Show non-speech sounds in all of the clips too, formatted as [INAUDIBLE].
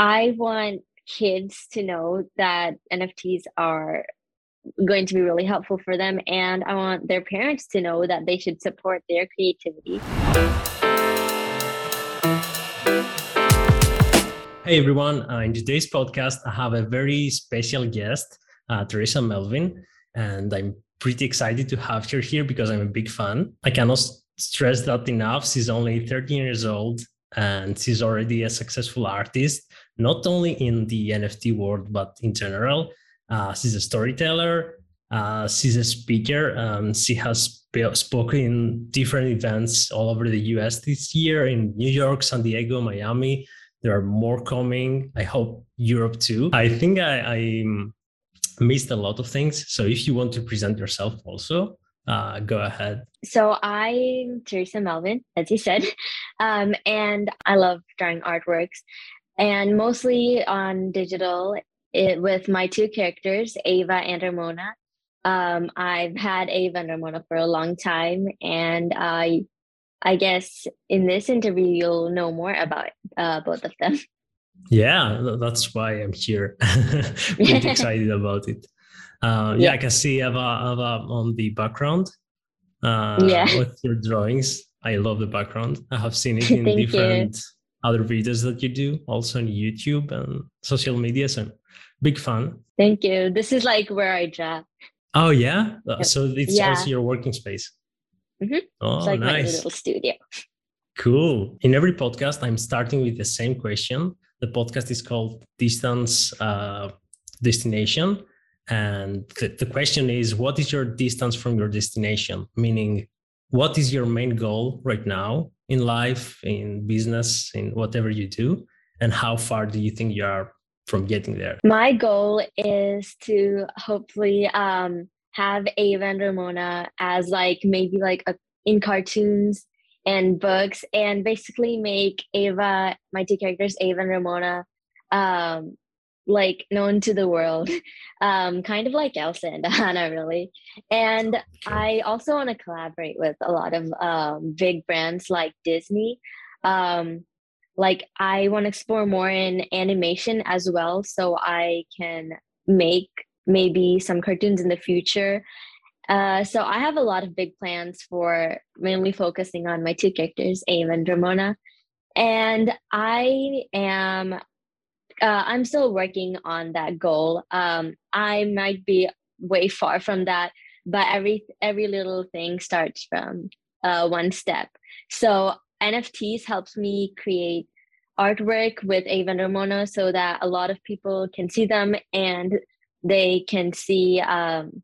I want kids to know that NFTs are going to be really helpful for them and I want their parents to know that they should support their creativity. Hey everyone, uh, in today's podcast, I have a very special guest, uh, Teresa Melvin, and I'm pretty excited to have her here because I'm a big fan. I cannot stress that enough. She's only 13 years old and she's already a successful artist, not only in the NFT world, but in general. Uh, she's a storyteller, uh, she's a speaker. Um, she has sp- spoken in different events all over the US this year in New York, San Diego, Miami. There are more coming. I hope Europe too. I think I, I missed a lot of things. So if you want to present yourself also, uh, go ahead. So I'm Teresa Melvin, as you said, [LAUGHS] um, and I love drawing artworks, and mostly on digital. It, with my two characters, Ava and Ramona. Um, I've had Ava and Ramona for a long time, and I, I guess in this interview you'll know more about uh, both of them. [LAUGHS] Yeah, that's why I'm here. [LAUGHS] Pretty [LAUGHS] excited about it. Uh, yeah. yeah. I can see Ava, Eva on the background. Uh, yeah. With your drawings, I love the background. I have seen it in different you. Other videos that you do, also on YouTube and social media. So big fan. Thank you. This is like where I draw. Oh yeah, uh, yep. so it's yeah. also your working space. Mm-hmm. Oh, it's like nice. my little studio. Cool. In every podcast, I'm starting with the same question. The podcast is called Distance uh, Destination and the, the question is, what is your distance from your destination? Meaning, what is your main goal right now in life, in business, in whatever you do? And how far do you think you are from getting there? My goal is to hopefully um, have Ava and Ramona as like maybe like a, in cartoons and books and basically make Ava, my two characters, Ava and Ramona, um, like known to the world, [LAUGHS] um, kind of like Elsa and [LAUGHS] Anna, really. And I also want to collaborate with a lot of um, big brands like Disney. Um, like I want to explore more in animation as well, so I can make maybe some cartoons in the future. Uh, so I have a lot of big plans for mainly focusing on my two characters, Ava and Ramona. And I am uh, I'm still working on that goal. Um, I might be way far from that, but every every little thing starts from uh, one step. So NFTs helps me create artwork with Ava and Ramona so that a lot of people can see them and they can see um,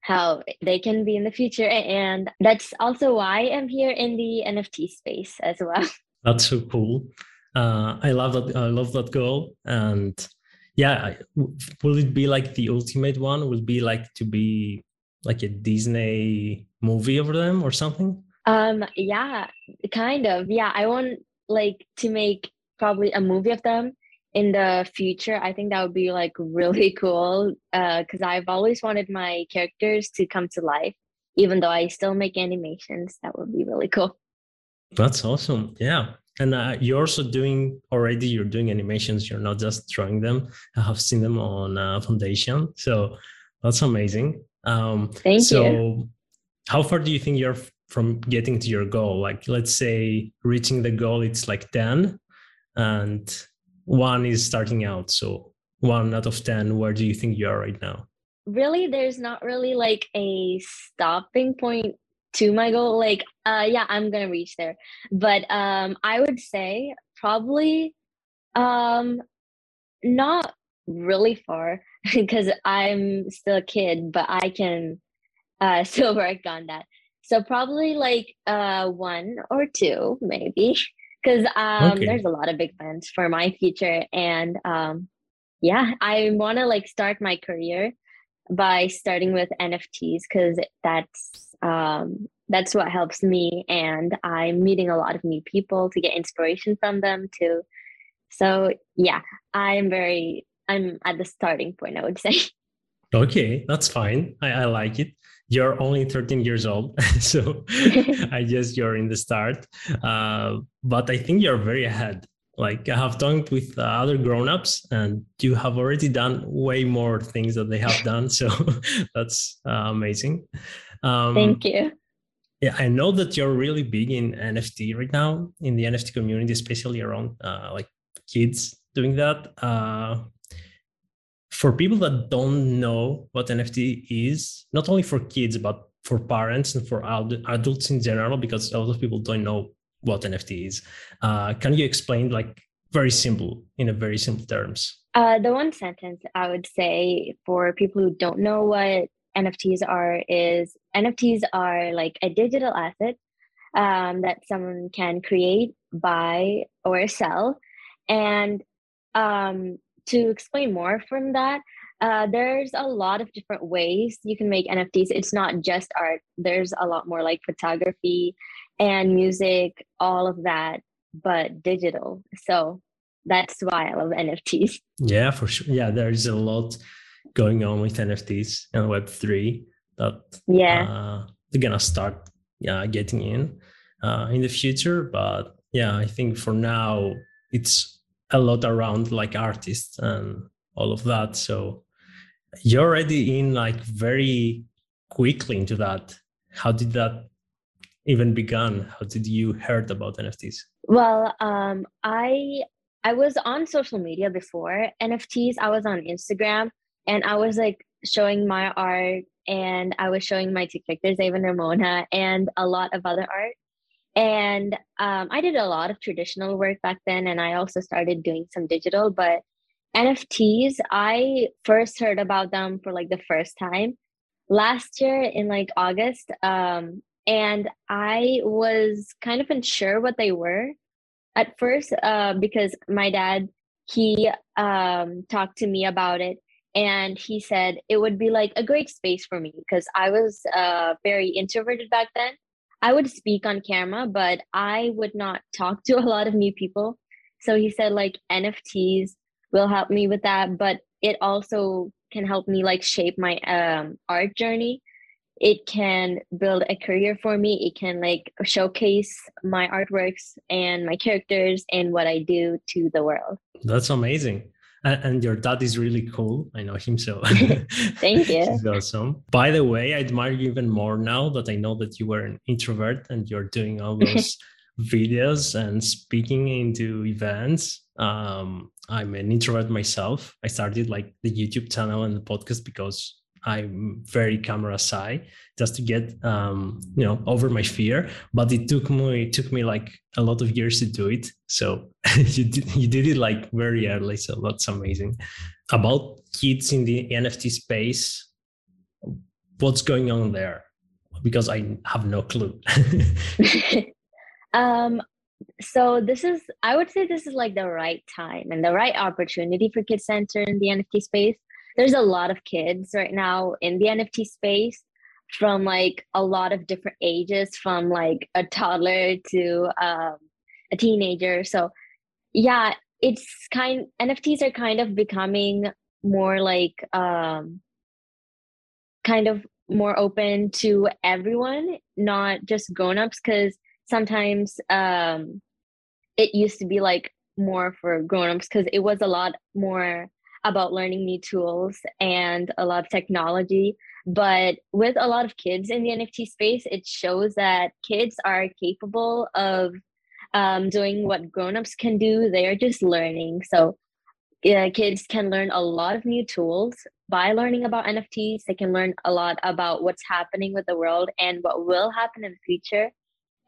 how they can be in the future. And that's also why I'm here in the NFT space as well. That's so cool uh, I love that. I love that goal. And yeah, will it be like the ultimate one? Will be like to be like a Disney movie over them or something? Um, yeah, kind of. Yeah, I want like to make probably a movie of them in the future. I think that would be like really [LAUGHS] cool. Uh, because I've always wanted my characters to come to life, even though I still make animations. That would be really cool. That's awesome. Yeah. And uh, you're also doing already. You're doing animations. You're not just drawing them. I have seen them on uh, Foundation, so that's amazing. Um, Thank so you. how far do you think you're from getting to your goal? Like, let's say reaching the goal, it's like ten, and one is starting out. So one out of ten, where do you think you are right now? Really, there's not really like a stopping point to my goal like uh yeah i'm gonna reach there. But um i would say probably um not really far [LAUGHS] because i'm still a kid but i can uh [LAUGHS] still work on that. So probably like uh one or two maybe because um okay. there's a lot of big plans for my future. And um yeah i want to like start my career by starting with nfts because that's um, that's what helps me and i'm meeting a lot of new people to get inspiration from them too so yeah i'm very i'm at the starting point i would say [LAUGHS] okay that's fine i, I like it you're only 13 years old [LAUGHS] so [LAUGHS] i guess you're in the start uh, but i think you're very ahead Like I have talked with uh, other grown-ups, and you have already done way more things that they have done. So that's uh, amazing. Um, Thank you. Yeah, I know that you're really big in NFT right now in the NFT community, especially around uh, like kids doing that. Uh, for people that don't know what NFT is, not only for kids but for parents and for adults in general, because a lot of people don't know what NFT is. Uh, can you explain like very simple in a very simple terms? Uh, the one sentence I would say for people who don't know what NFTs are is NFTs are like a digital asset um, that someone can create, buy, or sell. And um, to explain more from that, uh, there's a lot of different ways you can make NFTs. It's not just art, there's a lot more like photography and music, all of that, but digital. So that's why I love NFTs. Yeah, for sure. Yeah, there's a lot going on with NFTs and Web3 that yeah uh, they're gonna start yeah getting in uh, in the future. But yeah, I think for now it's a lot around like artists and all of that. So you're already in like very quickly into that. How did that even begun? How did you heard about NFTs? Well, um, I I was on social media before NFTs. I was on Instagram and I was like showing my art and I was showing my two characters, Ava and Ramona, and a lot of other art. And um, I did a lot of traditional work back then, and I also started doing some digital. But NFTs, I first heard about them for like the first time last year in like August. Um, and I was kind of unsure what they were at first uh, because my dad he um, talked to me about it and he said it would be like a great space for me because i was uh, very introverted back then. I would speak on camera but i would not talk to a lot of new people. So he said like nfts will help me with that but it also can help me like shape my um, art journey. It can build a career for me. It can like showcase my artworks and my characters and what i do to the world. That's amazing and your dad is really cool. I know him, so [LAUGHS] thank [LAUGHS] you. He's awesome. By the way, I admire you even more now that I know that you were an introvert and you're doing all [LAUGHS] those videos and speaking into events. Um, I'm an introvert myself. I started like the YouTube channel and the podcast because I'm very camera shy just to get um, you know over my fear. But it took me it took me like a lot of years to do it. So [LAUGHS] you did you did it like very early. So that's amazing. About kids in the NFT space, what's going on there? Because I have no clue. [LAUGHS] um so this is i would say this is like the right time and the right opportunity for kids to enter in the nft space there's a lot of kids right now in the NFT space from like a lot of different ages, from like a toddler to um, a teenager. So, yeah, it's kind NFTs are kind of becoming more like um, kind of more open to everyone, not just grown-ups, because sometimes um, it used to be like more for grown-ups because it was a lot more about learning new tools and a lot of technology. But with a lot of kids in the NFT space, it shows that kids are capable of um, doing what grown-ups can do. They are just learning. So yeah, kids can learn a lot of new tools by learning about NFTs. They can learn a lot about what's happening with the world and what will happen in the future.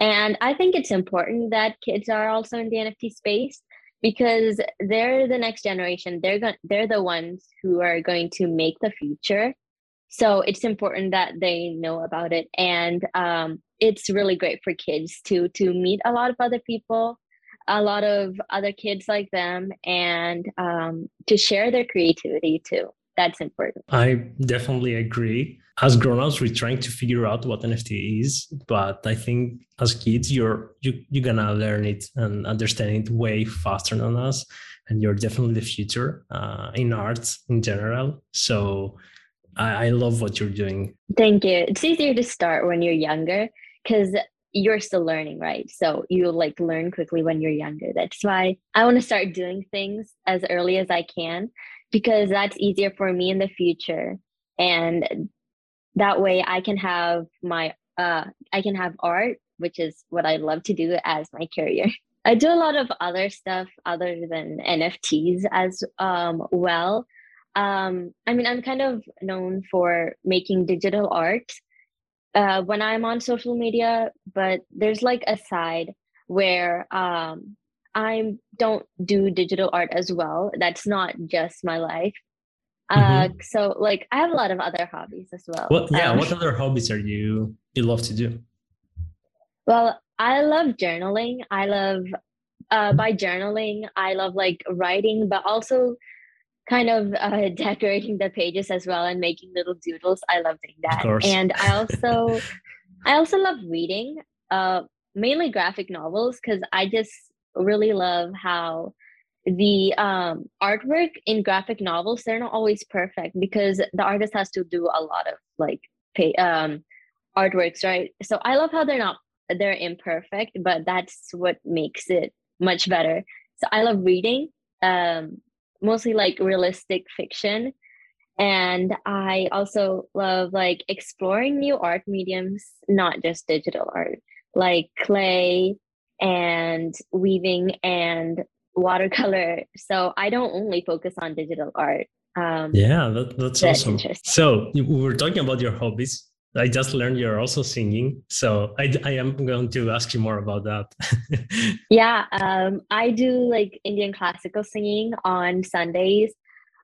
And I think it's important that kids are also in the NFT space because they're the next generation. They're going they're the ones who are going to make the future. So it's important that they know about it. And um, it's really great for kids to to meet a lot of other people a lot of other kids like them and um, to share their creativity too that's important. I definitely agree. As grown-ups we're trying to figure out what nft is but i think as kids you're you, you're gonna learn it and understand it way faster than us and you're definitely the future uh, in arts in general. So I, I love what you're doing. Thank you. It's easier to start when you're younger because you're still learning, right? So you like learn quickly when you're younger. That's why I want to start doing things as early as I can because that's easier for me in the future. And that way I can have my uh I can have art, which is what I love to do as my career. [LAUGHS] I do a lot of other stuff other than NFTs as um well. Um, I mean, I'm kind of known for making digital art uh, when I'm on social media, but there's like a side where um, I don't do digital art as well. That's not just my life. Uh, mm-hmm. so like I have a lot of other hobbies as well. What yeah, um, what other hobbies are you you love to do? Well, I love journaling. I love uh, by journaling, I love like writing, but also kind of uh, [LAUGHS] decorating the pages as well and making little doodles. I love doing that. And I [LAUGHS] also I also love reading, uh, mainly graphic novels because I just really love how the um, artwork in graphic novels they're not always perfect because the artist has to do a lot of like pay, um, artworks, right? So I love how they're not they're imperfect, but that's what makes it much better. So I love reading. Um, mostly like realistic fiction and i also love like exploring new art mediums not just digital art like clay and weaving and watercolor so i don't only focus on digital art um, yeah that, that's, that's awesome so we were talking about your hobbies I just learned you're also singing, so I, I am going to ask you more about that. [LAUGHS] yeah, um, I do like Indian classical singing on Sundays.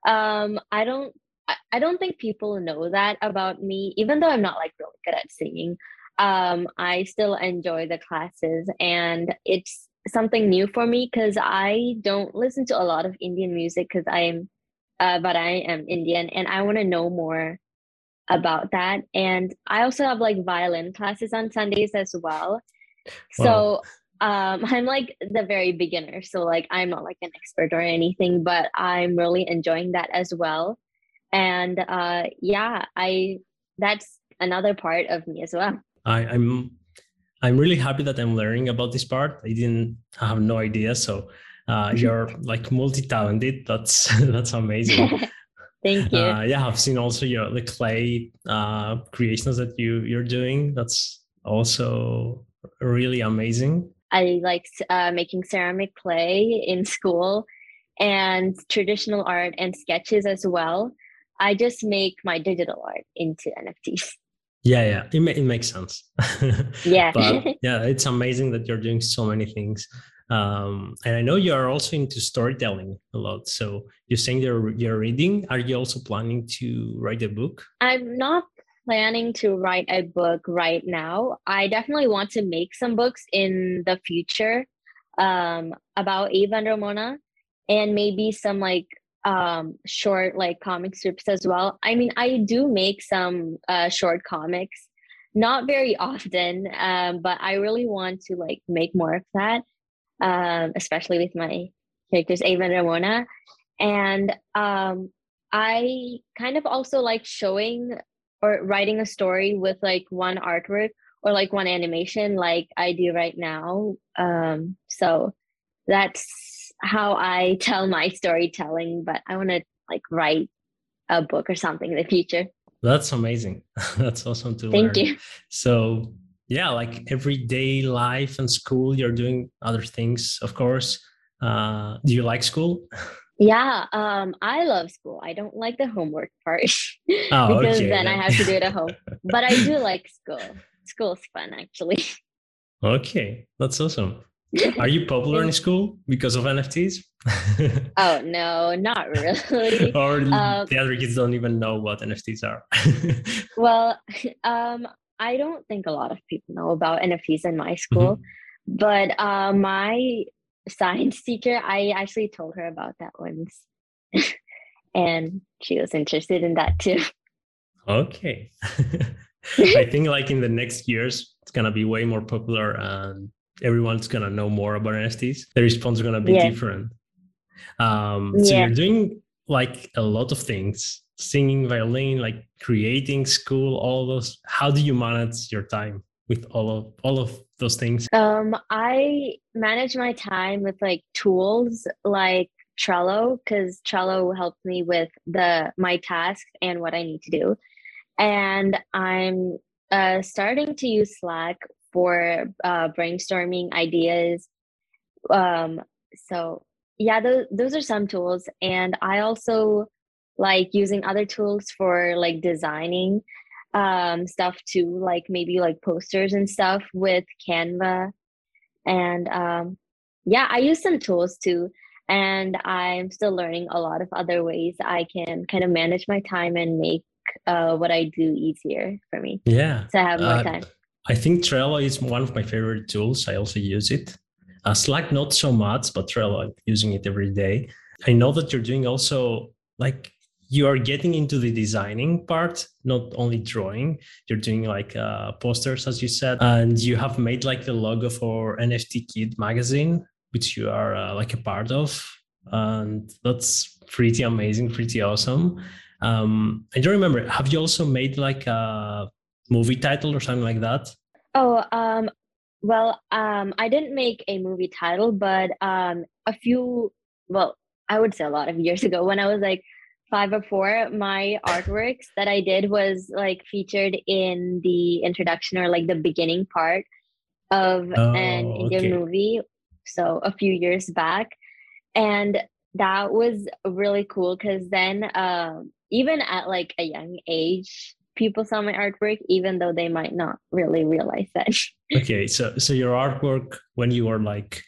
Um, I don't I don't think people know that about me, even though I'm not like really good at singing. Um, I still enjoy the classes, and it's something new for me because I don't listen to a lot of Indian music because I'm, uh, but I am Indian, and I want to know more about that. And I also have like violin classes on Sundays as well. Wow. So um, [LAUGHS] I'm like the very beginner. So like I'm not like an expert or anything, but I'm really enjoying that as well. And uh, yeah, I that's another part of me as well. I, I'm I'm really happy that I'm learning about this part. I didn't have no idea. So uh, you're like multi-talented. That's [LAUGHS] that's amazing. [LAUGHS] Thank you. Uh, yeah, I've seen also your the clay uh, creations that you you're doing. That's also really amazing. I like uh, making ceramic clay in school and traditional art and sketches as well. I just make my digital art into NFTs. Yeah, yeah, it, ma- it makes sense. [LAUGHS] yeah. but [LAUGHS] yeah, it's amazing that you're doing so many things. Um, and I know you are also into storytelling a lot. So you're saying you're, you're reading. Are you also planning to write a book? I'm not planning to write a book right now. I definitely want to make some books in the future um, about Ava and Ramona and maybe some like um, short like comic strips as well. I mean, I do make some uh, short comics, not very often, um, but I really want to like make more of that um, especially with my characters Ava and Ramona. And um, I kind of also like showing or writing a story with like one artwork or like one animation, like I do right now. Um, so that's how I tell my storytelling. But I want to like write a book or something in the future. That's amazing. [LAUGHS] that's awesome to Thank learn. you. So yeah like everyday life and school you're doing other things of course uh, do you like school [LAUGHS] yeah um i love school i don't like the homework part [LAUGHS] oh, because okay, then, then i have to do it at home but i do like school school's fun actually okay that's awesome [LAUGHS] are you popular in school because of nfts [LAUGHS] oh no not really [LAUGHS] or um, the other kids don't even know what nfts are well um I don't think a lot of people know about NFTs in my school, mm-hmm. but uh, my science teacher, I actually told her about that once, and she was interested in that too. Okay. I think like in the next years, it's gonna be way more popular, and everyone's gonna know more about NFTs. The response is gonna be yeah. different. Um, so yeah. you're doing like a lot of things singing violin like creating school all those how do you manage your time with all of all of those things? Um, I manage my time with like tools like Trello because Trello helps me with the my tasks and what I need to do, and I'm uh, starting to use Slack for uh, brainstorming ideas. Um, so yeah, those those are some tools, and I also like using other tools for like designing um, stuff too, like maybe like posters and stuff with Canva. And um, yeah, I use some tools too. And I'm still learning a lot of other ways I can kind of manage my time and make uh, what I do easier for me. Yeah. So I have more uh, time. I think Trello is one of my favorite tools. I also use it. Uh, Slack, not so much, but Trello, I'm using it every day. I know that you're doing also like you are getting into the designing part, not only drawing. You're doing like uh, posters, as you said, and you have made like the logo for NFT Kid magazine, which you are uh, like a part of, and that's pretty amazing, pretty awesome. Um, I don't remember. Have you also made like a movie title or something like that? Oh, um, well, um, I didn't make a movie title, but um, a few, well, I would say a lot of years ago when I was like five or four, my artworks that I did was like featured in the introduction or like the beginning part of oh, an Indian okay. movie. So a few years back. And that was really cool because then um, even at like a young age, people saw my artwork even though they might not really realize that. [LAUGHS] okay, so so your artwork when you were like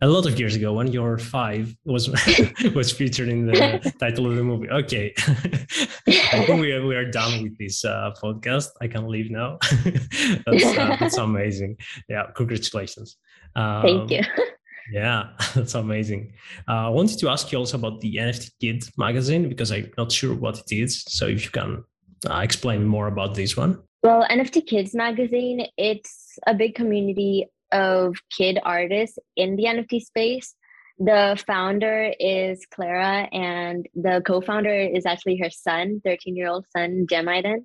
a lot of years ago when you were five was [LAUGHS] was featured in the [LAUGHS] title of the movie. Okay. I think we are, we are done with this uh, podcast. I can leave now. That's, uh, that's amazing. Yeah congratulations. Um, thank you. yeah that's amazing. Uh, i wanted to ask you also about the nft Kid magazine because i'm not sure what it is. So if you can uh, explain more about this one well nft kids magazine it's a big community of kid artists in the NFT space. The founder is Clara, and the co founder is actually her son, 13 year old son, Jemaiden.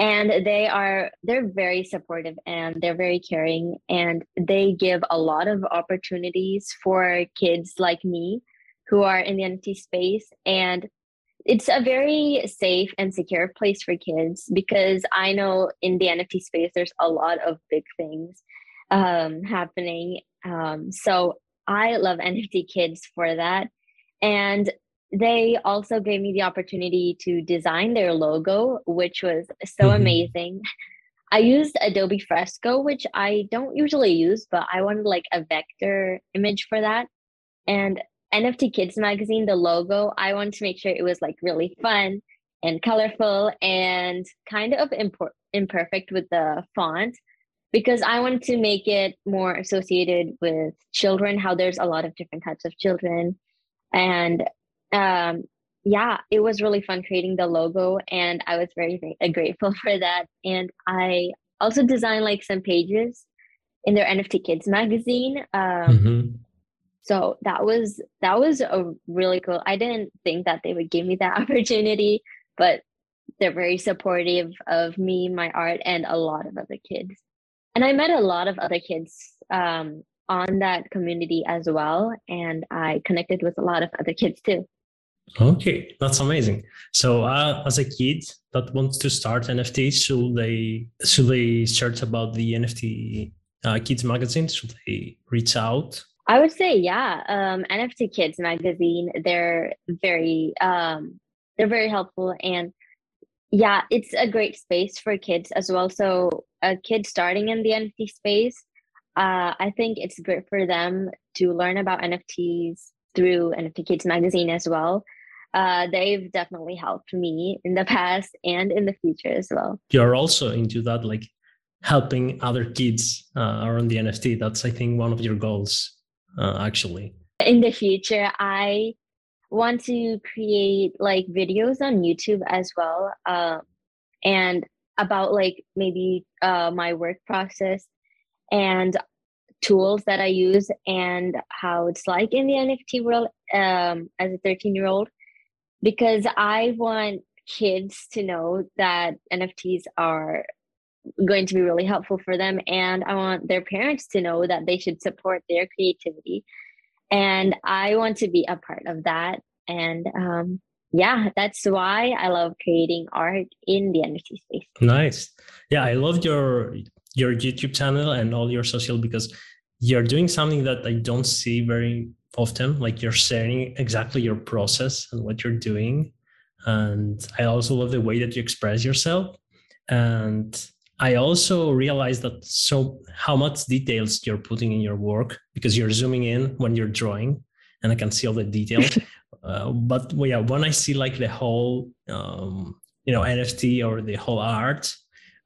And they are, they're very supportive and they're very caring. And they give a lot of opportunities for kids like me who are in the NFT space. And it's a very safe and secure place for kids because I know in the NFT space, there's a lot of big things um, happening. Um, so I love NFT Kids for that. And they also gave me the opportunity to design their logo, which was so mm-hmm. amazing. I used Adobe Fresco, which I don't usually use, but I wanted like a vector image for that. And NFT Kids magazine, the logo, I wanted to make sure it was like really fun and colorful and kind of impor- imperfect with the font because I wanted to make it more associated with children, how there's a lot of different types of children. And um, yeah, it was really fun creating the logo, and I was very, very grateful for that. And I also designed like some pages in their NFT Kids magazine. Um, mm-hmm. So that was that was a really cool. I didn't think that they would give me that [LAUGHS] opportunity, but they're very supportive of me, my art, and a lot of other kids and I met a lot of other kids um, on that community as well, and I connected with a lot of other kids too. Okay, that's amazing. So, uh, as a kid that wants to start NFT, should they should they search about the NFT uh, Kids magazine? Should they reach out? I would say, yeah. Um, NFT Kids magazine, they're very um, they're very helpful, and yeah, it's a great space for kids as well. So a kid starting in the NFT space, uh, I think it's great for them to learn about NFTs through NFT Kids magazine as well. Uh, they've definitely helped me in the [LAUGHS] past and in the future as well. You're also into that, like helping other kids uh, around the NFT. That's, I think, one of your goals, uh, actually. In the future, I want to create like videos on YouTube as well. Uh, and about like maybe uh, my work process and tools that I use and how it's like in the NFT world um, as a 13 year old because I want kids to know that NFTs are going to be really helpful for them and i want their parents to know that they should support their creativity. And i want to be a part of that. And um, yeah that's why i love creating art in the nft space. Nice. Yeah i love your your youtube channel and all your social because you're doing something that i don't see very often like you're sharing exactly your process and what you're doing. And i also love the way that you express yourself. And i also realized that so how much details you're putting in your work because you're zooming in when you're drawing and i can see all the details. [LAUGHS] Uh, but well, yeah when i see like the whole um, you know nft or the whole art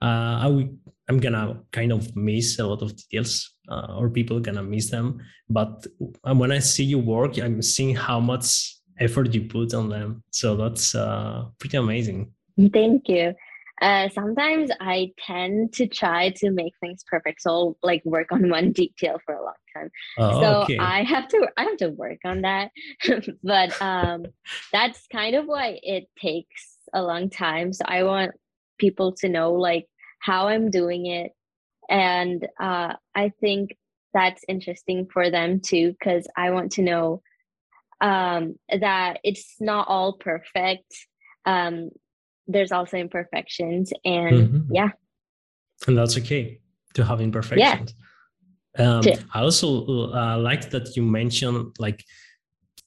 uh, i would i'm gonna kind of miss a lot of details uh, or people gonna miss them. But when i see you work i'm seeing how much effort you put on them. So that's uh, pretty amazing. Thank you uh, sometimes I tend to try to make things perfect. So I'll like work on one [LAUGHS] detail for a long time. Oh, so okay. I have to I have to work on that. [LAUGHS] but um, that's kind of why it takes a long time. So I want people to know like how I'm doing it. And uh, I think that's interesting for them too, because I want to know um, that it's not all perfect. Um, there's also imperfections and mm-hmm. yeah and that's okay to have imperfections yeah. um, i also uh, like that you mentioned like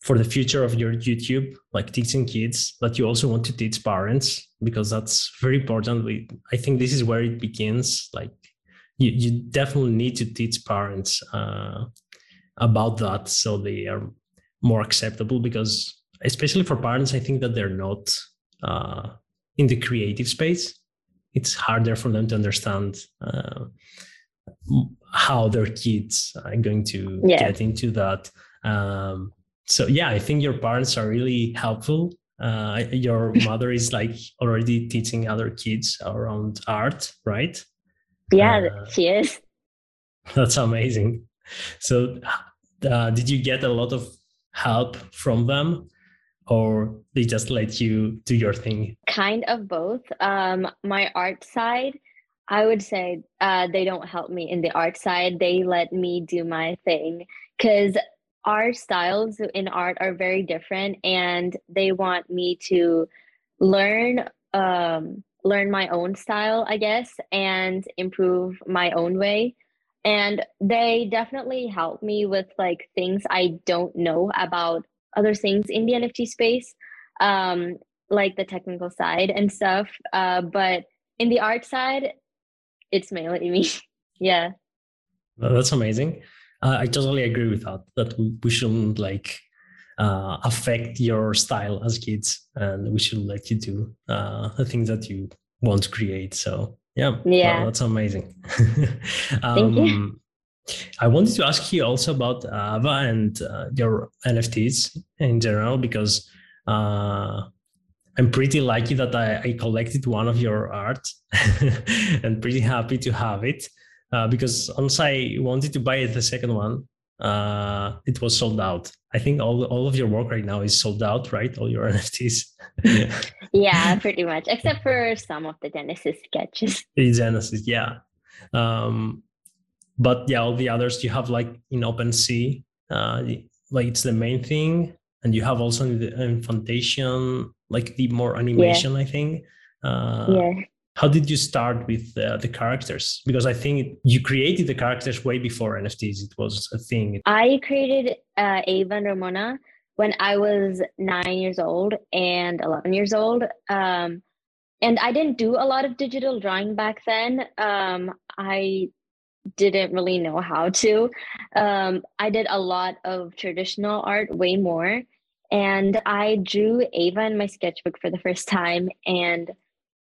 for the future of your youtube like teaching kids but you also want to teach parents because that's very important we, i think this is where it begins like you, you definitely need to teach parents uh, about that so they are more acceptable because especially for parents i think that they're not uh, in the creative space, it's harder for them to understand uh, how their kids are going to yeah. get into that. Um, so yeah, I think your parents are really helpful. Uh, your [LAUGHS] mother is like already teaching other kids around art, right? Yeah, uh, she is. That's amazing. So, uh, did you get a lot of help from them or they just let you do your thing? Kind of both. Um, my art side, I would say uh, they don't help me in the art side. They let me do my thing because our styles in art are very different, and they want me to learn um, learn my own style, I guess, and improve my own way. And they definitely help me with like things I don't know about other things in the NFT space, um, like the technical side and stuff. Uh, but in the art side, it's mainly me. [LAUGHS] yeah. That's amazing. Uh, I totally agree with that. That we shouldn't like uh, affect your style as kids, and we should let you do uh, the things that you want to create. So yeah, yeah, that's amazing. um, [LAUGHS] Thank you. I wanted to ask you also about Ava and uh, your NFTs in general because uh, I'm pretty lucky that I, I, collected one of your art [LAUGHS] and pretty happy to have it uh, because once I wanted to buy the second one, uh, it was sold out. I think all all of your work right now is sold out, right? All your [LAUGHS] NFTs. yeah, pretty much, except for some of the Genesis sketches. The Genesis, yeah. Um, but yeah, all the others you have like in OpenSea, uh, like it's the main thing, and you have also in, the, in Foundation like the more animation. Yeah. I think. Uh, yeah. How did you start with uh, the characters? Because I think you created the characters way before NFTs. It was a thing. I created uh, Ava and Ramona when I was nine years old and 11 years old. Um, and I didn't do a lot of digital drawing back then. Um, I didn't really know how to. Um, I did a lot of traditional art, way more. And I drew Ava in my sketchbook for the first time. And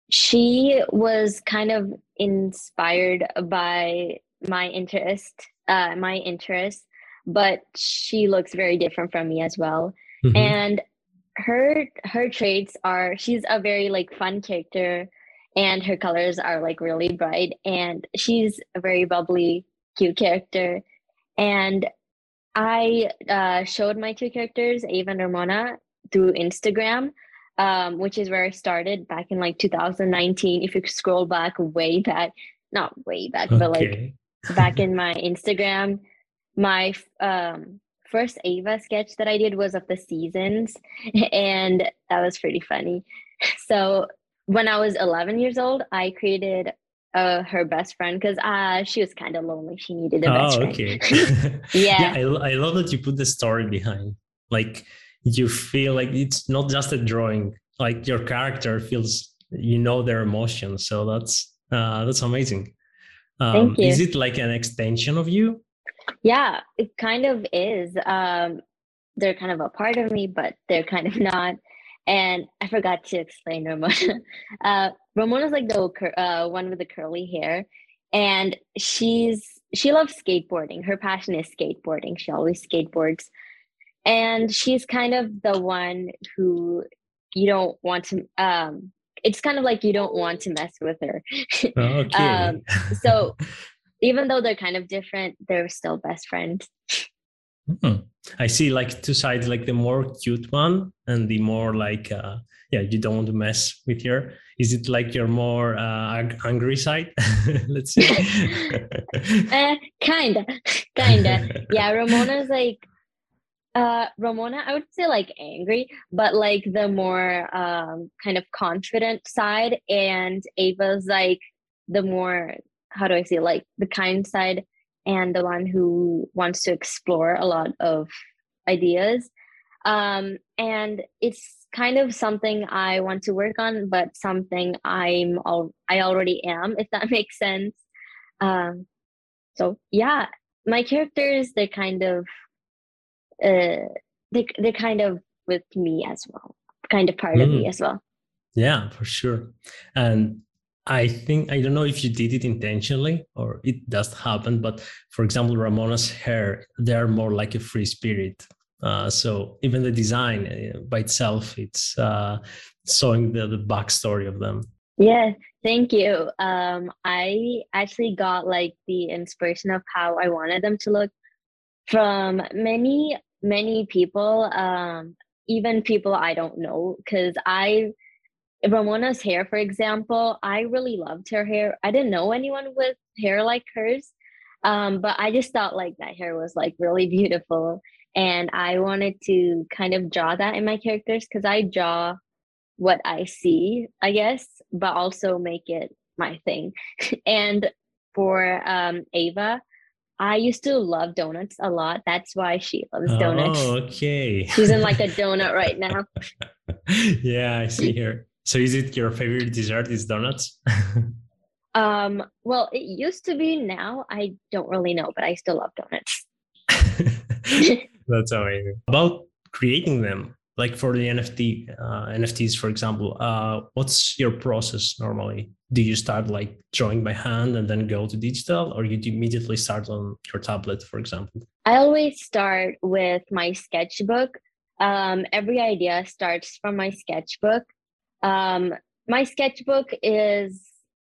she was kind of inspired by my interest, uh, my interest, but she looks very different from me as well. Mm-hmm. And her her traits are she's a very like fun character and her colors are like really bright and she's a very bubbly cute character and i uh, showed my two characters ava and ramona through instagram um, which is where I started back in like 2019. If you scroll back way back, not way back, okay. but like back [LAUGHS] in my Instagram, my um, first Ava sketch that I did was of the seasons, [LAUGHS] and that was pretty funny. [LAUGHS] So when I was 11 years old, I created uh, her best friend because uh, she was kind of lonely. She needed a best friend. oh, friend. okay. [LAUGHS] [LAUGHS] yeah. yeah I, I love that you put the story behind. Like you feel like it's not just a drawing. Like your character feels, you know, their emotions. So that's uh, that's amazing. Um, Thank you. Is it like an extension of you? Yeah, it kind of is. Um, they're kind of a part of me, but they're kind of [LAUGHS] not. And I forgot to explain Ramona. [LAUGHS] Uh, Ramona's like the uh, one with the curly hair, and she's she loves skateboarding. Her passion is skateboarding. She always skateboards, and she's kind of the one who you don't want to. Um, it's kind of like you don't want to mess with her. [LAUGHS] Okay. um, so even though they're kind of different, they're still best friends. Hmm. I see like two sides, like the more cute one and the more like, uh, yeah, you don't want to mess with her. Is it like your more uh, angry side? [LAUGHS] Let's see. uh, [LAUGHS] kinda, kinda. Yeah, Ramona's like, uh, Ramona, I would say like angry, but like the more um, kind of confident side, and Ava's like the more how do I say like the kind side and the one who wants to explore a lot of ideas. Um, and it's kind of something I want to work on, but something I'm all I already am, [LAUGHS] if that makes sense. Um, so yeah, my characters they're kind of uh, they they're kind of with me as well, kind of part mm. of me mm. as well. Yeah, for sure. And I think I don't know if you did it intentionally or it does happen, but for example, Ramona's hair, they're more like a free spirit. Uh, so even the design uh, by itself, it's uh, showing the, the backstory of them. Yeah, thank you. Um, I actually got like the inspiration of how I wanted them to look from many, many people, um, even people I don't know, because I Ramona's hair, for example, I really loved her hair. I didn't know anyone with hair like hers, um, but I just thought like that hair was like really beautiful, and I wanted to kind of draw that in my characters because I draw what I see, I guess, but also make it my thing. [LAUGHS] and for um, Ava, I used to love donuts a lot. That's why she loves donuts. Oh, okay. She's in like a [LAUGHS] donut right now. [LAUGHS] yeah, I see her. So is it your favorite dessert is donuts? [LAUGHS] um, well, it used to be. Now I don't really know, but I still love donuts. [LAUGHS] That's amazing. About creating them, like for the NFT uh, NFTs, for example, uh, what's your process normally? Do you start like drawing by hand and then go to digital, or you immediately start on your tablet, for example? I always start with my sketchbook. Um, every idea starts from my sketchbook um, my sketchbook is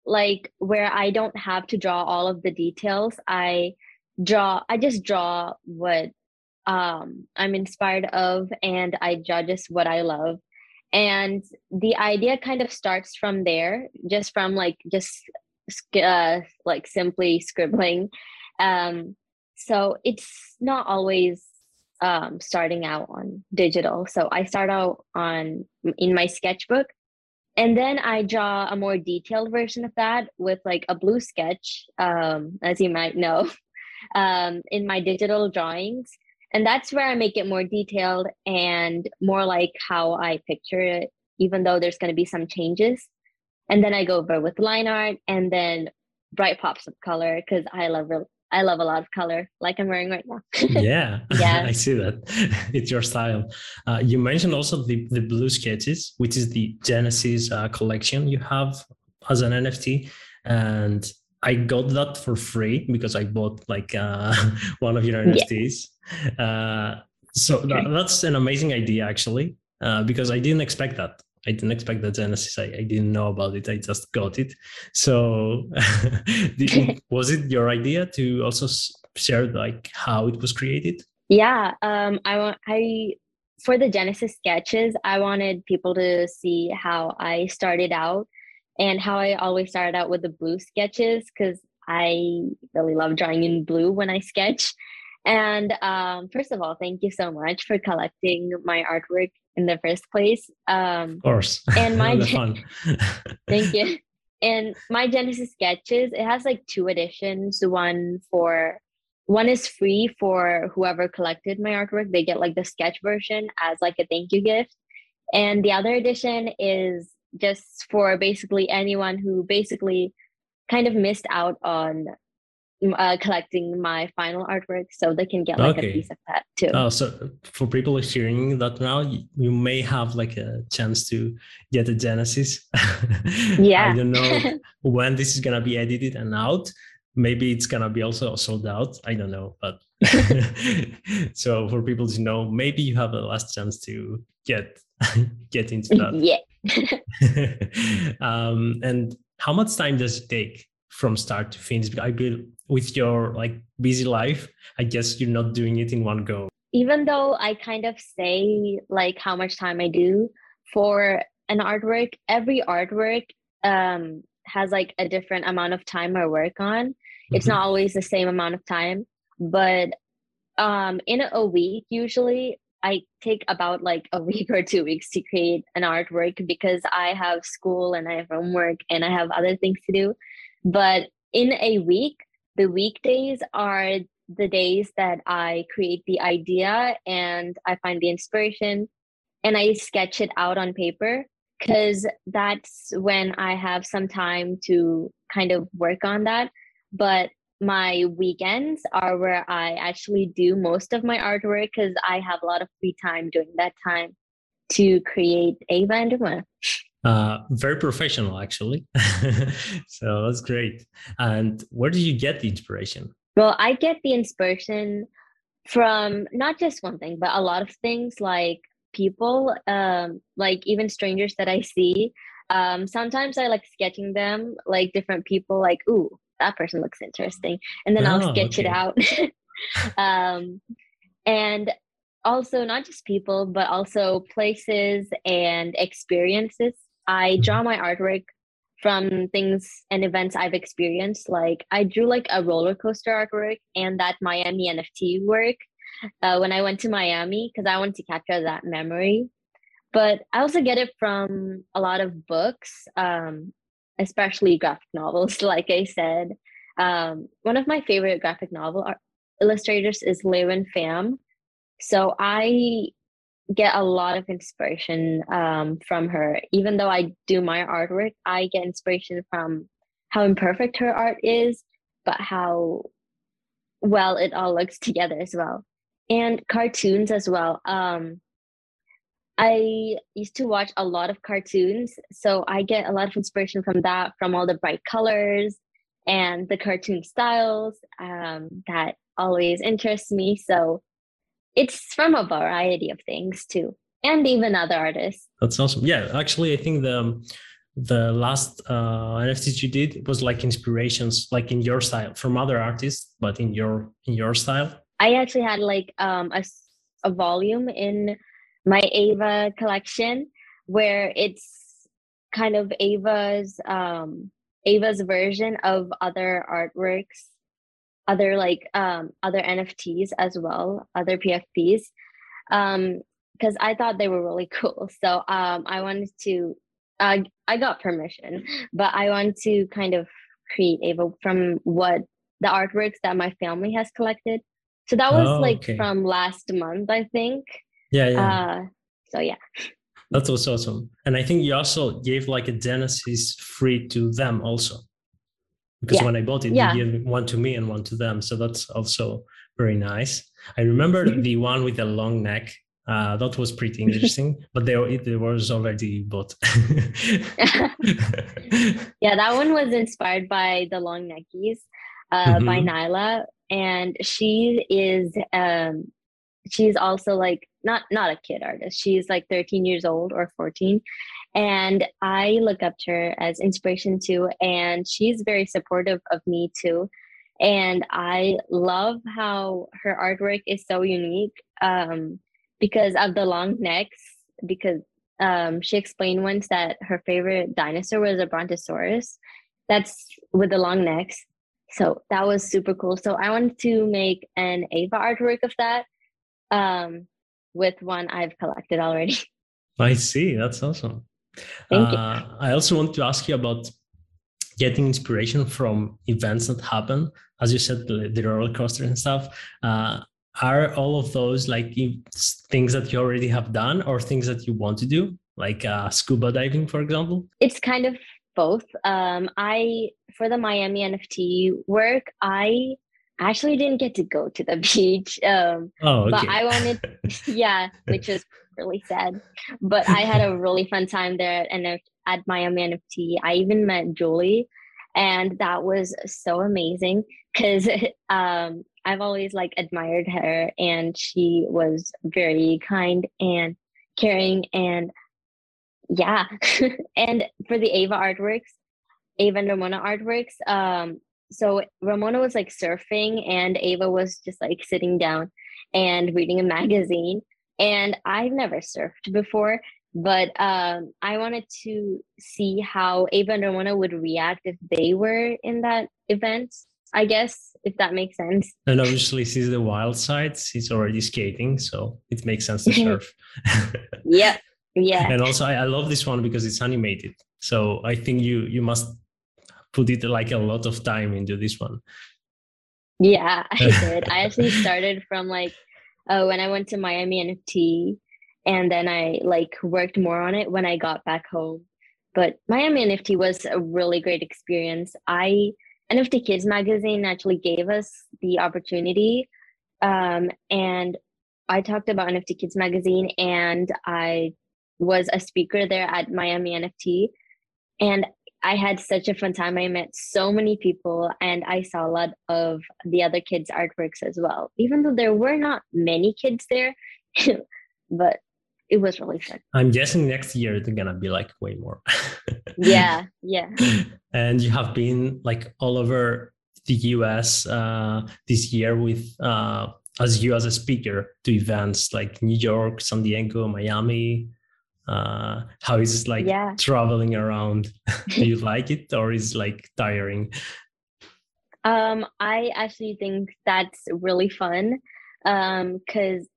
like where I don't have to draw all of the details. I draw, I just draw what um, I'm inspired of and I draw just what I love. And the idea kind of starts from there, just from like, just uh, like simply scribbling. Um, so it's not always um, starting out on digital. So I start out on in my sketchbook and then I draw a more detailed version of that with like a blue sketch, um, as you might know, [LAUGHS] um, in my digital drawings. And that's where I make it more detailed and more like how I picture it, even though there's going to be some changes. And then I go over with line art and then bright pops of color because I love I love a lot of color, like I'm wearing right now. [LAUGHS] yeah, [LAUGHS] yeah, I see that. [LAUGHS] it's your style. Uh, you mentioned also the the blue sketches, which is the Genesis uh, collection you have as an NFT, and I got that for free because I bought like uh, one of your NFTs. Yeah. Uh, so that, that's an amazing idea, actually, uh, because I didn't expect that. I didn't expect the Genesis. I, I didn't know about it. I just got it. So, [LAUGHS] did, [LAUGHS] was it your idea to also share like how it was created? Yeah, um, I want I for the Genesis sketches, I wanted people to see how I started out and how I always started out with the blue sketches because I really love drawing in blue when I sketch. And um, first of all, thank you so much for collecting my artwork in the first place. Um, of course. And my [LAUGHS] fun. [LAUGHS] thank you. And my Genesis sketches, it has like two editions. One for one is free for whoever collected my artwork. They get like the sketch version as like a thank you gift. And the other edition is just for basically anyone who basically kind of missed out on uh, collecting my final artwork so they can get like okay. a piece of that too. Oh, so for people hearing that now, you may have like a chance to get a Genesis. [LAUGHS] yeah. I don't know [LAUGHS] when this is gonna be edited and out, maybe it's gonna be also sold out i don't know but [LAUGHS] so for people to know maybe you have a last chance to get get into that yeah um and how much time does it take from start to finish i believe with your like busy life i guess you're not doing it in one go even though i kind of say like how much time i do for an artwork every artwork um has like a different amount of time I work on. Mm-hmm. It's not always the same amount of time, but um, in a week, usually I take about like a [LAUGHS] week or two weeks to create an artwork because I have school and I have homework and I have other things to do. But in a week, the weekdays are the days that I create the idea and I find the inspiration and I sketch it out on paper because that's when I have some time to kind of work on that. But my weekends are where I actually do most of my artwork because I have a lot of free time during that time to create Ava and Uma. Uh, very professional, actually. [LAUGHS] so that's great. And where do you get the inspiration? Well, I get the inspiration from not just one thing, but a lot of things like people, um, like even strangers that I see. Um, sometimes I like sketching them, like different people, like, ooh, that person looks interesting. And then oh, I'll sketch okay. it out. [LAUGHS] um, and also, not just people, but also places and experiences. I draw my artwork from things and events I've experienced. Like I drew like a roller coaster artwork and that Miami NFT work uh, when I went to Miami because I wanted to capture that memory. But I also get it from a lot of books, um, especially graphic novels. [LAUGHS] Like I said, um, one of my favorite graphic novel illustrators is LeUyen Pham. So I get a lot of inspiration um, from her. Even though I do my artwork, I get inspiration from how imperfect her art is, but how well it all looks together as well and cartoons as well. Um, I used to watch a lot of cartoons, so I get a lot of inspiration from that, from all the bright colors and the cartoon styles um, that always interests me. So it's from a variety of things too, and even other artists. That's awesome. Yeah, actually, I think the the last uh, NFTs you did was like inspirations, like in your style from other artists, but in your in your style. I actually had like um, a, a volume in my Ava collection where it's kind of Ava's um, Ava's version of other artworks, other like um, other NFTs as well, other PFPs, because um, I thought they were really [LAUGHS] cool. So um, I wanted to, uh, I got permission, but I want to kind of create Ava from what the artworks that my family has collected. So that was oh, like okay. from last month, I think. Yeah, yeah. Uh, so yeah. That was awesome. And I think you also gave like a Genesis free to them also. Because yeah. when I bought it, yeah. you gave one to me and one to them. So that's also very nice. I remember [LAUGHS] the one with the long neck. Uh, that was pretty [LAUGHS] interesting, but there it was already bought. [LAUGHS] yeah, that one was inspired by the long neckies uh, mm-hmm. by Nyla and she is um she's also like not not a kid artist she's like 13 years old or 14 and i look up to her as inspiration too and she's very supportive of me too and i love how her artwork is so unique um because of the long necks. Because um, she explained once that her favorite dinosaur was a Brontosaurus. That's with the long necks. So that was super cool. So I wanted to make an Ava artwork of that um, with one I've collected already. [LAUGHS] I see. That's awesome. Thank you. Uh, I also want to ask you about getting inspiration from events that happen. As you said, the, the roller coaster and stuff. Uh, are all of those like things that you already have done or things that you want to do, like uh, scuba diving, for example? It's kind of both. Um, I for the Miami NFT work, I actually didn't get to go to the [LAUGHS] beach. Um, oh, okay. but I wanted, [LAUGHS] yeah, which was really sad. But I had a really fun time there and at Miami NFT. I even met Julie, and that was so amazing because [LAUGHS] um, I've always like admired her, and she was very kind and caring and yeah and for the ava artworks ava and ramona artworks um so ramona was like surfing and ava was just like sitting down and reading a magazine. And i've never surfed before but um i wanted to see how ava and ramona would react if they were in that event i guess if that makes sense. And obviously she's the wild side. She's already skating so it makes sense to [LAUGHS] surf. Yeah yeah. And also I, I love this one because it's animated. So i think you you must put it like a lot of time into this one. Yeah [LAUGHS] i did. I actually [LAUGHS] started from like uh, when i went to miami nft and then i like worked more on it when i got back home. But miami nft was a really great experience. I nft kids magazine actually gave us the opportunity um, and i talked about nft kids magazine and i was a speaker there at Miami NFT. And I had such a fun time. I met so many people and I saw a lot of the other kids' artworks as well, even though there were not many kids there, [LAUGHS] but it was really fun. I'm guessing next year it's gonna be like way more. [LAUGHS] yeah, yeah. And you have been like all over the US uh, this year with uh, as you as a speaker to events like New York, San Diego, Miami, uh how is it like yeah. traveling around [LAUGHS] do you like it or is it like tiring um i actually think that's really fun um because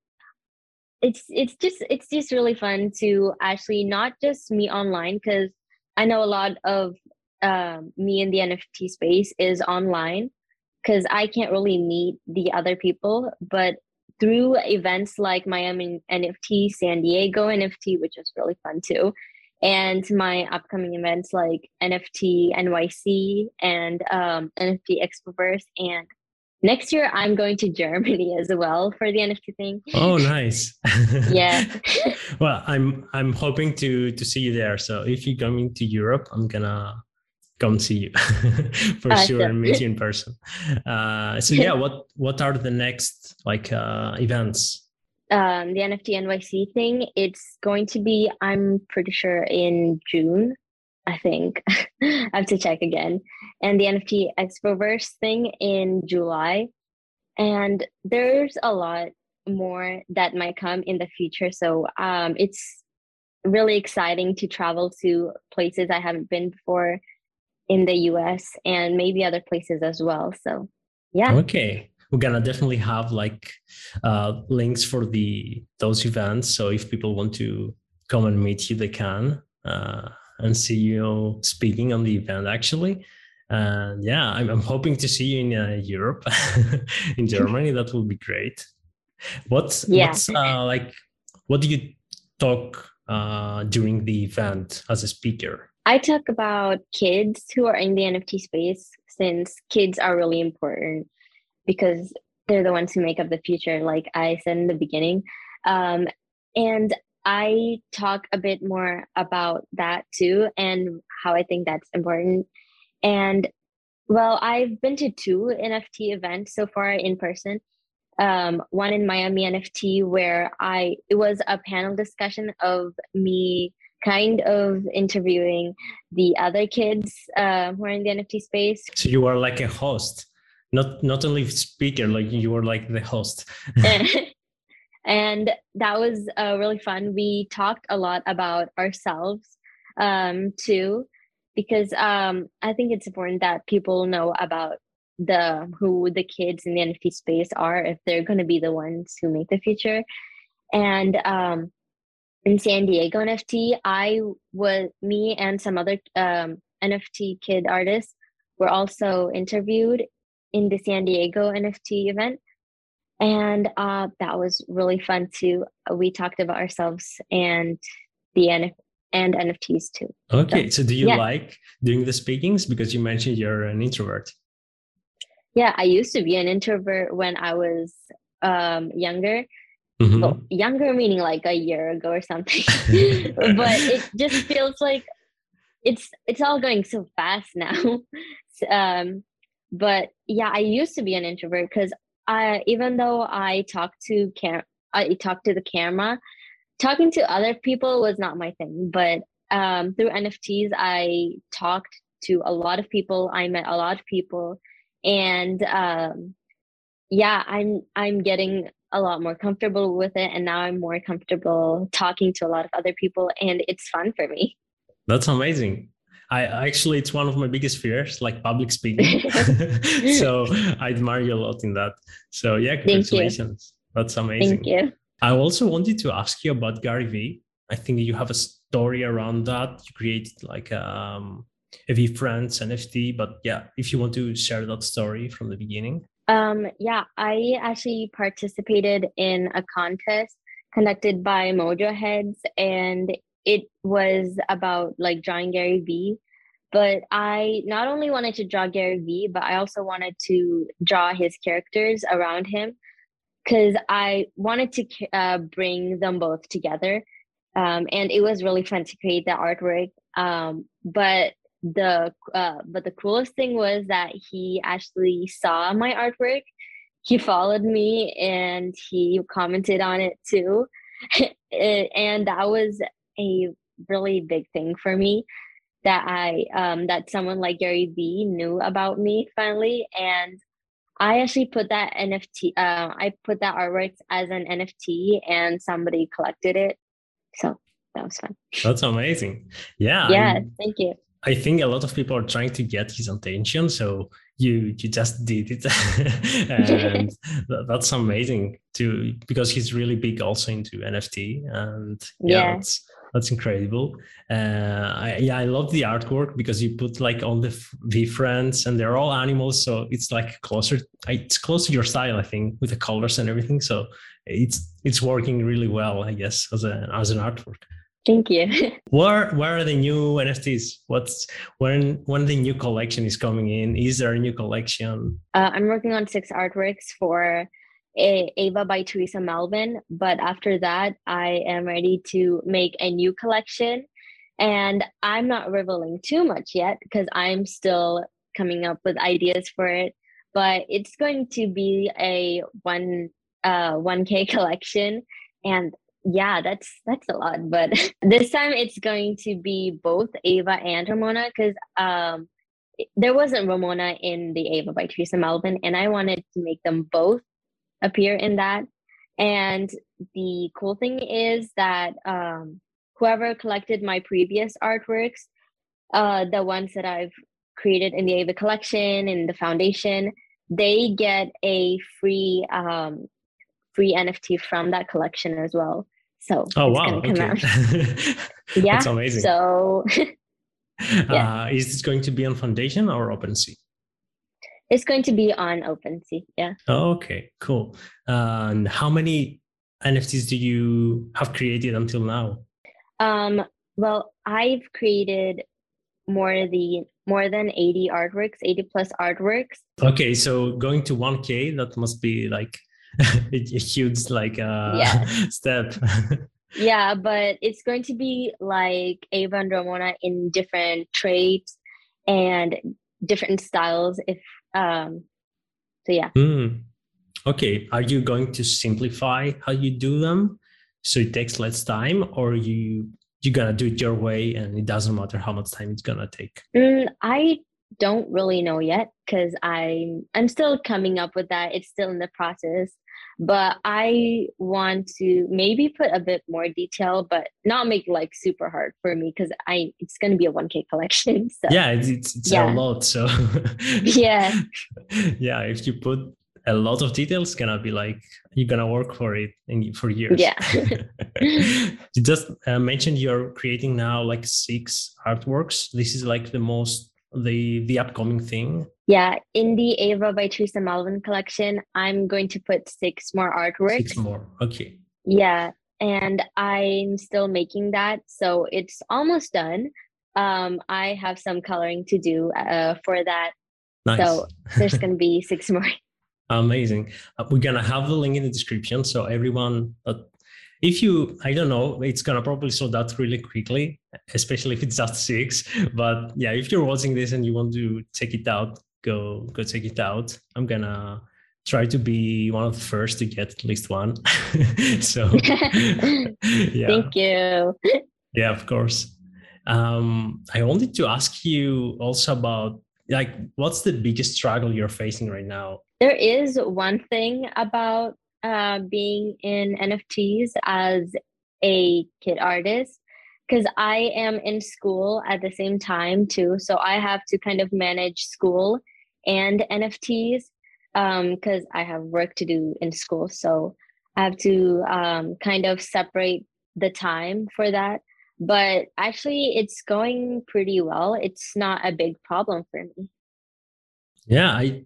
it's it's just it's just really fun to actually not just meet online because i know a lot of um, me in the nft space is online because i can't really meet the other people but through events like Miami NFT, San Diego NFT, which is really fun too, and my upcoming events like NFT NYC and um, NFT Expoverse. And next year, I'm going to [LAUGHS] Germany as well for the NFT thing. Oh, nice! [LAUGHS] yeah. well, I'm I'm hoping to to see you there. So if you're coming to Europe, I'm gonna come see you [LAUGHS] for uh, sure and meet you in person. Uh, so yeah, [LAUGHS] what what are the next like uh, events? Um, the NFT NYC thing. It's going to be. I'm pretty sure in June. I think [LAUGHS] I have to check again. And the NFT Expoverse thing in July. And there's a lot more that might come in the future. So um, it's really exciting to travel to places I haven't been before in the US and maybe other places as well. So, yeah. Okay. We're gonna definitely have like uh, links for the those events. So if people want to come and meet you, they can uh, and see you speaking on the event actually. And yeah, I'm, I'm hoping to see you in uh, Europe, [LAUGHS] in Germany. that will be great. What's yeah. what's uh, like? What do you talk uh, during the event as a speaker? I talk about kids who are in the NFT space since kids are really important because they're the ones who make up the future, like I said in the beginning. Um, and I talk a bit more about that too and how I think that's important. And well, I've been to two NFT events so far in person. Um, one in Miami NFT where I it was a panel discussion of me kind of interviewing the other kids uh, who are in the NFT space. So you are like a host, not not only speaker, like you were like the host. [LAUGHS] and that was uh, really fun. We talked a lot about ourselves um, too, because um, I think it's important that people know about the who the kids in the NFT space are if they're going to be the ones who make the future. And um, in San Diego NFT, I was me and some other um, NFT kid artists were also interviewed in the San Diego NFT event. And uh, that was really fun too. We talked about ourselves and the NFT and NFTs too. Okay, so, so do you yeah. like doing the speakings because you mentioned you're an introvert? Yeah, I used to be an introvert when I was um, younger. Mm-hmm. Well, younger meaning like a year ago or something. [LAUGHS] but it just feels like it's it's all going so fast now. [LAUGHS] um, but yeah, I used to be an introvert because I even though I talk to cam I talk to the camera, talking to other people was not my thing. But um, through NFTs, I talked to a lot of people. I met a lot of people, and um, yeah, I'm I'm getting a lot more comfortable with it, and now I'm more comfortable talking to a lot of other people, and it's fun for me. That's amazing. I actually, it's one of my biggest fears, like public speaking. [LAUGHS] [LAUGHS] so I admire you a lot in that. So yeah, congratulations. That's amazing. Thank you. I also wanted to ask you about Gary Vee. I think you have a story around that. You created like um, a VeeFriends NFT, but yeah, if you want to share that story from the beginning. Um, yeah, I actually participated in a contest conducted by Mojo Heads, and it was about like drawing Gary Vee. But I not only wanted to draw Gary Vee, but I also wanted to draw his characters around him because I wanted to uh, bring them both together. Um, and it was really fun to create the artwork. Um, but the uh, but the coolest thing was that he actually saw my artwork. He followed me and he commented on it too, [LAUGHS] and that was a really big thing for me that I um, that someone like Gary Vee knew about me finally, and I actually put that NFT. Uh, I put that artwork as an NFT, and somebody collected it. So that was fun. That's amazing. Yeah. Yeah. I'm, thank you. I think a lot of people are trying to get his attention. So you you just did it, [LAUGHS] and [LAUGHS] that's amazing too because he's really big also into NFT, and yeah, yeah that's incredible. Uh, I, yeah, I love the artwork because you put like all the VeeFriends and they're all animals, so it's like closer. It's close to your style, I think, with the colors and everything. So it's it's working really well, I guess, as a as an artwork. Thank you. [LAUGHS] where where are the new NFTs? What's when when the new collection is coming in? Is there a new collection? Uh, I'm working on six artworks for Ava by Teresa Melvin. But after that, I am ready to make a new collection. And I'm not revealing too much yet because I'm still coming up with ideas for it. But it's going to be a one uh 1K [LAUGHS] collection. And yeah, that's that's a lot. But [LAUGHS] this time it's going to be both Ava and Ramona because um there wasn't Ramona in the Ava by Teresa Melvin, and I wanted to make them both appear in that. And the cool thing is that um, whoever collected my previous artworks, uh, the ones that I've created in the Ava collection in the foundation, they get a free um, free NFT from that collection as well. So oh wow, okay. [LAUGHS] yeah, that's amazing. So [LAUGHS] yeah. Uh, is this going to be on Foundation or OpenSea? It's going to be on OpenSea. Yeah. okay, cool. And how many NFTs do you have created until now? Um, well, I've created more the more than 80 artworks, 80 plus artworks. Okay, so going to 1K, that must be like [LAUGHS] a huge like uh, yeah. [LAUGHS] step. [LAUGHS] yeah, but it's going to be like Ava and Ramona in different traits and different styles if um, so yeah. Mm. Okay. Are you going to simplify how you do them so it takes less time, or you you're gonna do it your way and it doesn't matter how much time it's gonna take? Mm, I don't really know yet because I'm I'm still coming up with that. It's still in the process. But I want to maybe put a bit more detail, but not make like super hard for me because I it's gonna be a 1K collection. [LAUGHS] So yeah, it's it's, it's yeah. a lot. So [LAUGHS] [LAUGHS] yeah, yeah. If you put a lot of details, gonna be like you're gonna work for it in, for years. Yeah. you just uh, mentioned you're creating now like six artworks. This is like the most the the upcoming thing yeah, in the Ava by Teresa Melvin collection, I'm going to put six more artworks. Six more. Okay. Yeah, and I'm still making that, so it's almost done. Um, I have some coloring to do uh, for that. Nice. So there's going to be [LAUGHS] six more. Amazing. Uh, we're going to have the link in the description. So everyone that if you i don't know it's gonna probably sold out really quickly especially if it's just six but yeah if you're watching this and you want to check it out go go check it out. I'm gonna try to be one of the first to get at least one. [LAUGHS] so [LAUGHS] yeah. Thank you. Yeah, of course. Um, I wanted to ask you also about like what's the biggest struggle you're facing right now? There is one thing about uh, being in NFTs as a kid artist because I am in school at the same time too. So I have to kind of manage school and NFTs because um, I have work to do in school. So I have to um, kind of separate the time for that. But actually, it's going pretty well. It's not a big problem for me. Yeah, I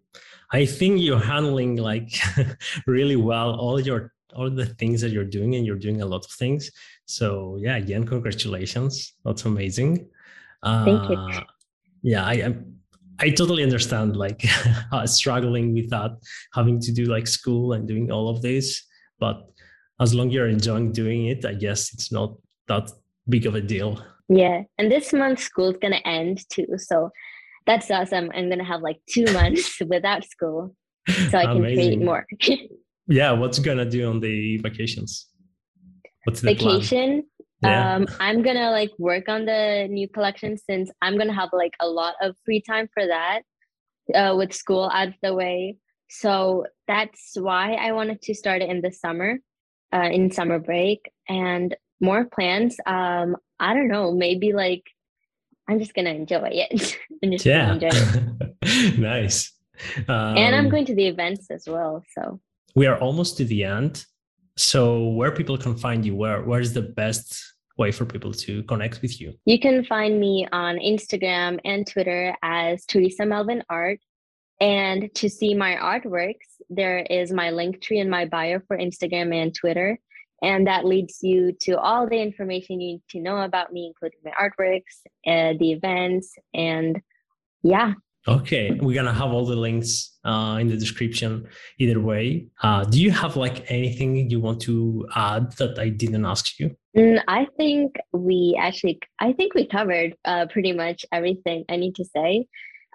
I think you're handling like [LAUGHS] really well all your all the things that you're doing, and you're doing a lot of things. So yeah, again, congratulations. That's amazing. Thank uh, you. Yeah, I am I totally understand like [LAUGHS] struggling with that, having to do like school and doing all of this. But as long as you're enjoying doing it, I guess it's not that big of a deal. Yeah. And this month school's gonna end too. So that's awesome. I'm gonna have like two [LAUGHS] months without school. So I can create more. [LAUGHS] yeah, what's gonna do on the vacations? What's the vacation? Plan? yeah. um i'm gonna like work on the new collection since i'm gonna have like a lot of free time for that uh, with school out of the way so that's why i wanted to start it in the summer uh, in summer break and more plans um i don't know maybe like i'm just gonna enjoy it [LAUGHS] i'm just yeah. enjoy it [LAUGHS] nice um, and i'm um, going to the events as well so we are almost to the end so where people can find you, where where is the best way for people to connect with you? You can find me on Instagram and Twitter as Teresa Melvin Art. And to see my artworks, there is my link tree in my bio for Instagram and Twitter. And that leads you to all the information you need to know about me, including my artworks, uh, the events, and yeah, Okay, we're gonna have all the links uh, in the description either way. Uh, do you have like anything you want to add that I didn't ask you? Mm, I think we actually, I think we covered uh, pretty much everything I need to say.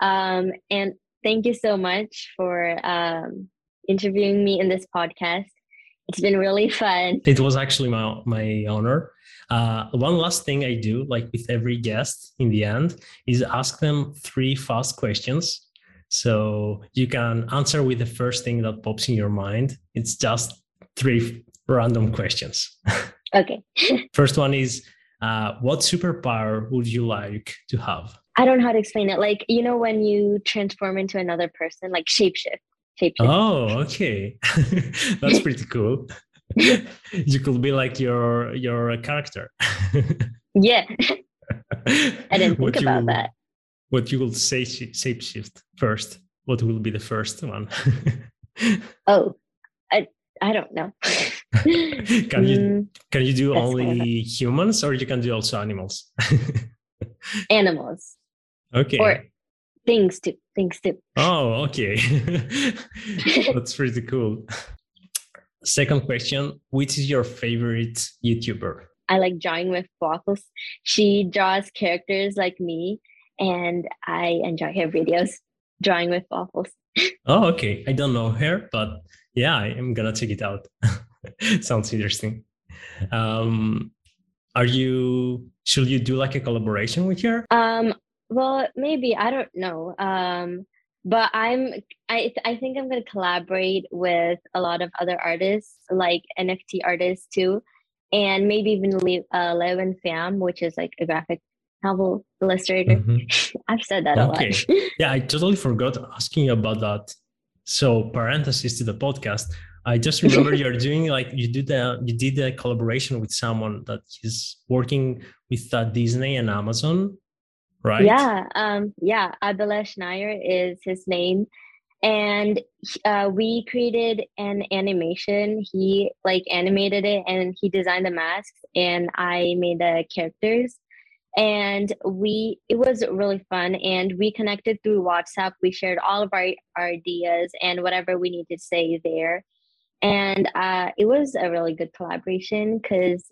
Um, and thank you so much for um, interviewing me in this podcast. It's been really fun. It was actually my my honor. Uh, one last thing I do, like with every guest in the end, is ask them three fast questions. So you can answer with the first thing that pops in your mind. It's just three random questions. [LAUGHS] Okay. [LAUGHS] first one is uh, what superpower would you like to have? I don't know how to explain it. Like, you know, when you transform into another person, like shapeshift. Oh, okay. [LAUGHS] That's pretty cool. [LAUGHS] you could be like your your character. [LAUGHS] yeah. I didn't think about that. What you will say shapeshift first? What will be the first one? oh, I I don't know. can you mm, can you do only humans or you can do also animals? animals. Okay. Or things too. Things too. Oh, okay. [LAUGHS] That's pretty cool. Second question Which is your favorite YouTuber? I like drawing with waffles. She draws characters like me, and I enjoy her videos drawing with waffles. [LAUGHS] oh, okay. I don't know her, but yeah, I am gonna check it out. [LAUGHS] Sounds interesting. Um, are you? Should you do like a collaboration with her? Um. Well, maybe I don't know. Um but I'm I I think I'm gonna collaborate with a lot of other artists, like NFT artists too, and maybe even leave uh, LeUyen Pham, which is like a graphic novel illustrator. Mm-hmm. [LAUGHS] I've said that okay. a lot. yeah, I totally forgot asking you about that. So, parenthesis to the podcast. I just remember [LAUGHS] you're doing like you did a you did a collaboration with someone that is working with uh, Disney and Amazon, right? Yeah, um, yeah. Abhilash Nair is his name, and uh, we created an animation. He like animated it, and he designed the masks, and I made the characters. And we it was really fun, and we connected through WhatsApp. We shared all of our, our ideas and whatever we need to say there and uh, it was a really good collaboration because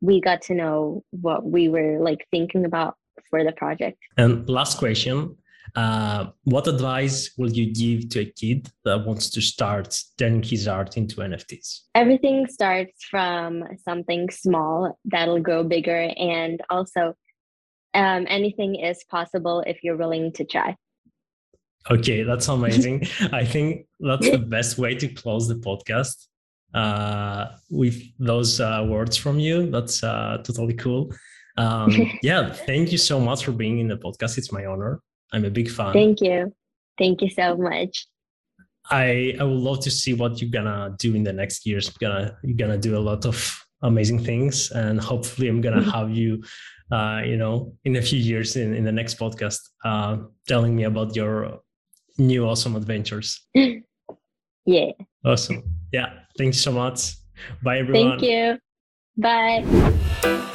we got to know what we were like thinking about for the project and last question uh, what advice will you give to a kid that wants to start turning his art into nfts everything starts from something small that'll grow bigger and also um, anything is possible if you're willing to try Okay, that's amazing. [LAUGHS] I think that's the [LAUGHS] best way to close the podcast uh, with those uh, words from you. That's uh, totally cool. Um, [LAUGHS] yeah, thank you so much for being in the podcast. It's my honor. I'm a big fan. Thank you. Thank you so much. I I would love to see what you're gonna do in the next years. You're gonna you're gonna do a lot of amazing things, and hopefully, I'm gonna have you uh, you know, in a few years in, in the next podcast, uh, telling me about your new awesome adventures. [LAUGHS] yeah. Awesome. Yeah. Thanks so much. Bye, everyone. Thank you. Bye.